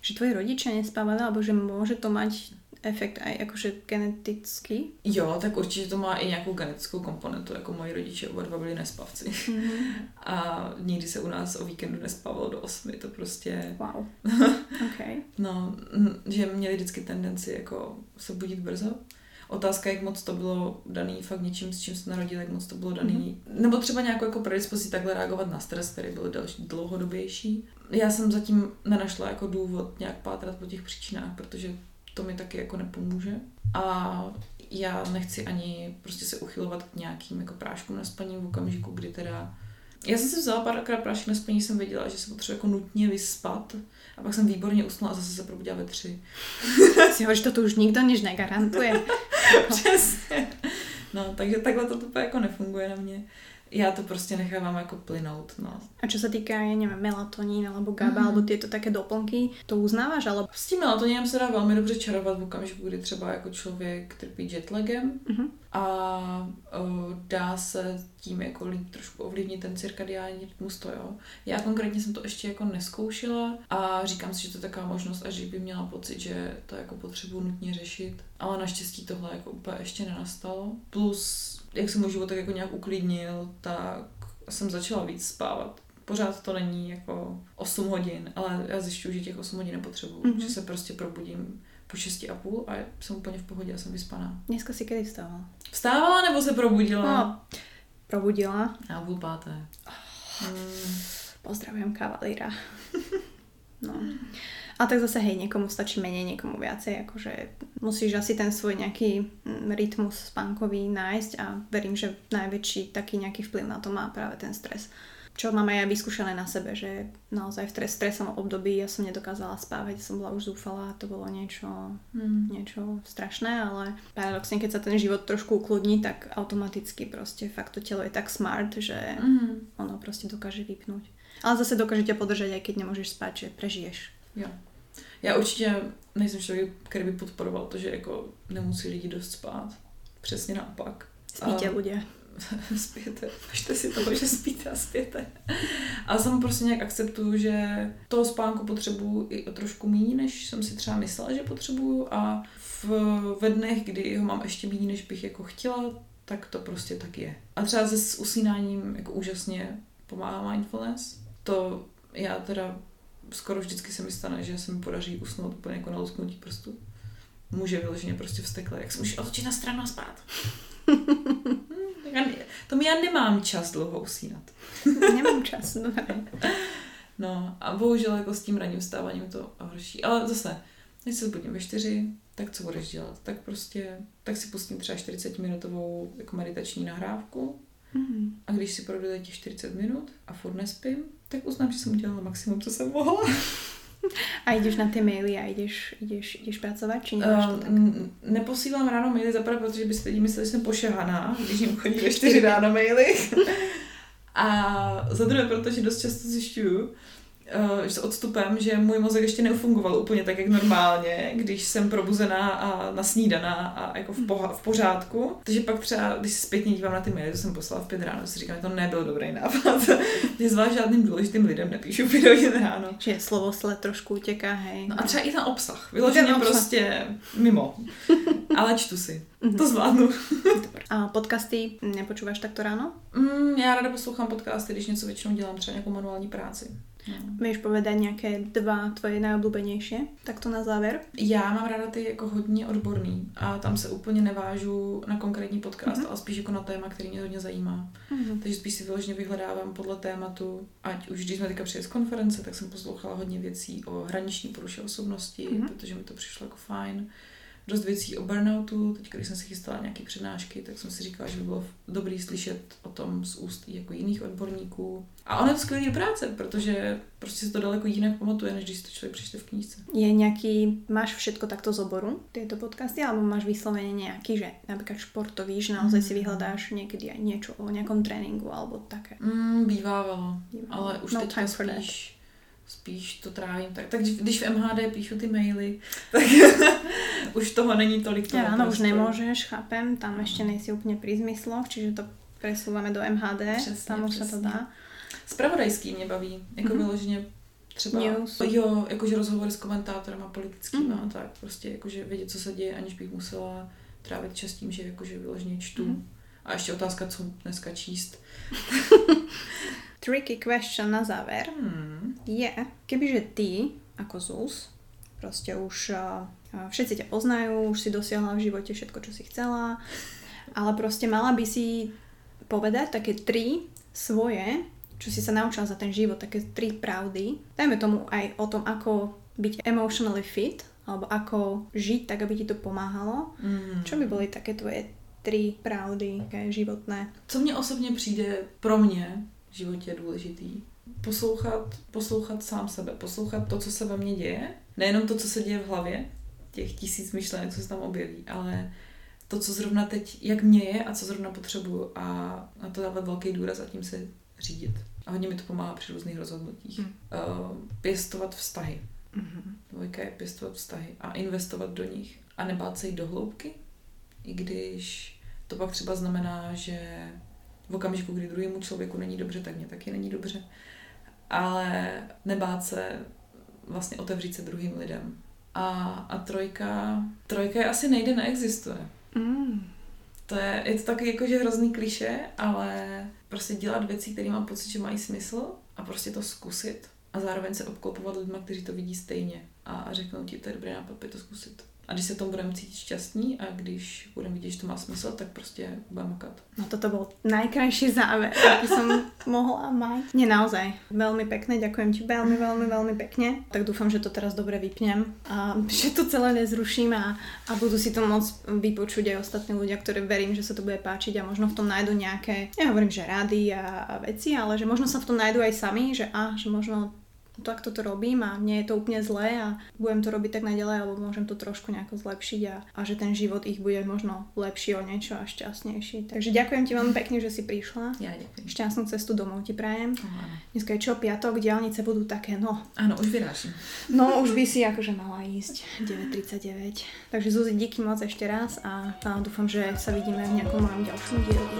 že tvoji rodiče nespávali, alebo že může to mať efekt aj jakože genetický? Jo, tak určitě to má i nějakou genetickou komponentu, jako moji rodiče oba dva byli nespavci. Mm-hmm. A nikdy se u nás o víkendu nespávalo do osmi, to prostě... Wow. <laughs> okay. no, že měli vždycky tendenci jako se budit brzo. Otázka, jak moc to bylo daný fakt něčím, s čím se narodil, jak moc to bylo daný. Mm-hmm. Nebo třeba nějakou jako predispozici takhle reagovat na stres, který byl další, dlouhodobější. Já jsem zatím nenašla jako důvod nějak pátrat po těch příčinách, protože to mi taky jako nepomůže. A já nechci ani prostě se uchylovat k nějakým jako práškům na spaní v okamžiku, kdy teda já jsem si vzala párkrát prášky na spaní, jsem věděla, že se potřebuje jako nutně vyspat a pak jsem výborně usnula a zase se probudila ve tři. <laughs> si hovoríš, to tu už nikdo nič negarantuje. <laughs> Přesně. No, takže takhle to úplně jako nefunguje na mě já to prostě nechávám jako plynout, no. A čo sa týka, ja neviem, melatonín alebo GABA, mm. alebo tieto také doplnky, to uznáváš, ale... S tím melatoninem se dá velmi dobře čarovat v okamžiku, kdy třeba jako člověk trpí jetlagem mm-hmm. a o, dá se tím jako líp trošku ovlivnit ten cirkadiální rytmus, to jo. Já konkrétně jsem to ještě jako neskoušela a říkám si, že to je taková možnost, až by měla pocit, že to jako potřebuji nutně řešit. Ale naštěstí tohle jako úplně ještě nenastalo. Plus jak jsem můj život tak jako nějak uklidnil, tak jsem začala víc spávat. Pořád to není jako 8 hodin, ale já zjišťuju, že těch 8 hodin nepotřebuju. Mm-hmm. Že se prostě probudím po 6 a půl a jsem úplně v pohodě a jsem vyspaná. Dneska si kedy vstávala? Vstávala nebo se probudila? No, probudila. Já půl páté. Mm. Pozdravujem kavalíra. <laughs> No. Ale tak zase hej, niekomu stačí menej, niekomu viacej, akože musíš asi ten svoj nejaký mm, rytmus spánkový nájsť a verím, že najväčší taký nejaký vplyv na to má práve ten stres. Čo mám aj ja vyskúšané na sebe, že naozaj v stresovom období ja som nedokázala spávať, som bola už zúfalá, to bolo niečo, hmm. niečo strašné, ale paradoxne, keď sa ten život trošku ukludní, tak automaticky proste fakt to telo je tak smart, že hmm. ono proste dokáže vypnúť. Ale zase dokáže ťa podržať, aj keď nemôžeš spať, že prežiješ. Jo. Já určitě nejsem člověk, který by podporoval to, že jako nemusí lidi dost spát. Přesně naopak. Spíte a... lidé. <laughs> spíte. Važte si toho, že spíte a spíte. A jsem prostě nějak akceptuju, že toho spánku potřebuju i o trošku méně, než jsem si třeba myslela, že potřebuju a v, ve dnech, kdy ho mám ještě méně, než bych jako chtěla, tak to prostě tak je. A třeba se s usínáním jako úžasně pomáhá mindfulness. To já teda skoro vždycky se mi stane, že se mi podaří usnout úplně jako na lusknutí prstu. Muže vyloženě prostě vstekle, jak se můžeš otočit na stranu a spát. <laughs> hmm, to mi já nemám čas dlouho usínat. <laughs> nemám čas, no. <laughs> no a bohužel jako s tím ranním vstáváním to horší. Ale zase, když se zbudím ve čtyři, tak co budeš dělat? Tak prostě, tak si pustím třeba 40 minutovou jako meditační nahrávku, Mm-hmm. A když si projdu těch 40 minut a furt nespím, tak uznám, že jsem udělala maximum, co jsem mohla. <laughs> A jdeš na ty maily a jdeš, jdeš, jdeš pracovat, či nemáš to tak? Neposílám ráno maily zaprvé, protože by si lidi mysleli, že jsem pošahaná, když jim chodí ve čtyři <laughs> ráno maily. <laughs> a za druhé, protože dost často zjišťuju, uh, s odstupem, že můj mozek ještě neufungoval úplně tak, jak normálně, když jsem probuzená a nasnídaná a jako v, poha- v pořádku. Takže pak třeba, když se zpětně dívám na ty maily, co jsem poslala v pět ráno, si říkám, že to nebyl dobrý nápad. <laughs> že zvlášť žádným důležitým lidem nepíšu v pět hodin ráno. Že slovo sled trošku utěká, hej. No a třeba i ten obsah. Vyloženě prostě mimo. <laughs> Ale čtu si. Mm-hmm. To zvládnu. a podcasty nepočúvaš takto ráno? Mm, já ráda poslouchám podcasty, když něco většinou dělám, třeba nějakou manuální práci. Vieš povedať nejaké dva tvoje najobľúbenejšie? Takto na záver. Já mám ráda ty jako hodně odborný a tam se úplně nevážu na konkrétní podcast, mm-hmm. ale spíš jako na téma, který mě hodně zajímá. Mm-hmm. Takže spíš si vyloženě vyhledávám podle tématu, ať už když jsme teďka přijeli z konference, tak jsem poslouchala hodně věcí o hraniční poruše osobnosti, mm-hmm. protože mi to přišlo jako fajn dost věcí o burnoutu. Teď, když jsem si chystala nějaké přednášky, tak jsem si říkala, že by bylo dobrý slyšet o tom z úst jako jiných odborníků. A ono je to skvělý práce, protože prostě se to daleko jinak pamatuje, než když si to člověk přečte v knížce. Je nějaký, máš všetko takto z oboru, tyto podcasty, alebo máš vyslovene nějaký, že například športový, že naozaj mm. si vyhledáš někdy něco o nějakom tréninku alebo také? Mm, bývávalo, bývávalo, ale už no teďka spíš spíš to trávím tak. Tak když v MHD píšu ty maily, tak <laughs> už toho není tolik toho. Ja, áno, už nemôžeš, chápem, tam ešte nejsi úplne pri zmysloch, čiže to presúvame do MHD, přesně, tam už se to dá. Spravodajský mě baví, jako mm-hmm. vyloženě třeba, News. jo, jakože rozhovory s komentátorem a politickými mm-hmm. a tak, prostě jakože vědět, co se děje, aniž bych musela trávit čas tím, že jakože vyloženě čtu. Mm-hmm. A ještě otázka, co dneska číst. <laughs> tricky question na záver hmm. je, kebyže ty ako Zuz proste už uh, všetci ťa poznajú, už si dosiahla v živote všetko, čo si chcela, ale proste mala by si povedať také tri svoje, čo si sa naučila za ten život, také tri pravdy. Dajme tomu aj o tom, ako byť emotionally fit, alebo ako žiť tak, aby ti to pomáhalo. Mm. Čo by boli také tvoje tři pravdy životné? Co mně osobně přijde pro mě v životě důležitý. Poslouchat, poslouchat sám sebe, poslouchat to, co se ve mně děje. Nejenom to, co se děje v hlavě, těch tisíc myšlenek, co se tam objeví, ale to, co zrovna teď, jak mě je a co zrovna potřebuju a na to dávat velký důraz a tím se řídit. A hodně mi to pomáhá při různých rozhodnutích. Hmm. Uh, pěstovat vztahy. Mm-hmm. Dvojka je pěstovat vztahy a investovat do nich. A nebát se jít do hloubky, i když to pak třeba znamená, že v okamžiku, kdy druhému člověku není dobře, tak mě taky není dobře. Ale nebát se vlastně otevřít se druhým lidem. A, a trojka, trojka je asi nejde neexistuje. Mm. To je, je to taky jakože hrozný kliše, ale prostě dělat věci, které mám pocit, že mají smysl a prostě to zkusit a zároveň se obklopovat lidma, kteří to vidí stejně a řeknou ti, to je dobrý nápad, to zkusit. A když se tomu budeme cítit šťastní a když budeme vidět, že to má smysl, tak prostě budeme makat. No toto bol najkrajší záver, aký som mohla mať. Nie naozaj, veľmi pekné, ďakujem ti veľmi, veľmi, veľmi pekne. Tak dúfam, že to teraz dobre vypnem a že to celé nezruším a, a budú si to môcť vypočuť aj ostatní ľudia, ktorí verím, že sa to bude páčiť a možno v tom nájdu nejaké, ja hovorím, že rady a, a veci, ale že možno sa v tom nájdu aj sami, že a, že možno tak toto robím a nie je to úplne zlé a budem to robiť tak naďalej, alebo môžem to trošku nejako zlepšiť a, a že ten život ich bude možno lepší o niečo a šťastnejší. Takže ďakujem ti veľmi pekne, že si prišla. Ja ďakujem. Šťastnú cestu domov ti prajem. Oh, Dneska je čo, piatok, diálnice budú také, no. Áno, už vyrážim. No, už by si akože mala ísť 9.39. Takže Zuzi, díky moc ešte raz a, a dúfam, že sa vidíme v nejakom mojom ďalšom dieli.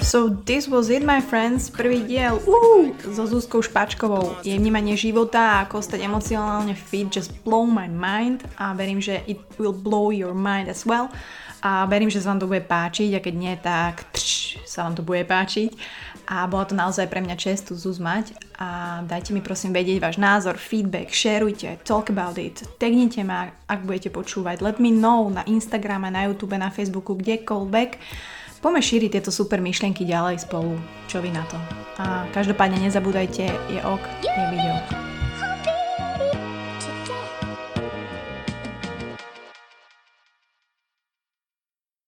So this was it my friends, prvý diel uh, so Zuzkou Špačkovou. Jej vnímanie života a ako stať emocionálne fit just blow my mind a verím, že it will blow your mind as well. A verím, že sa vám to bude páčiť a keď nie, tak trš, sa vám to bude páčiť. A bola to naozaj pre mňa čest tu Zuz mať a dajte mi prosím vedieť váš názor, feedback, šerujte, talk about it, tagnite ma, ak budete počúvať, let me know na Instagrame, na YouTube, na Facebooku, kdekoľvek Poďme šíriť tieto super myšlienky ďalej spolu. Čo vy na to? A každopádne nezabúdajte, je ok, je ok.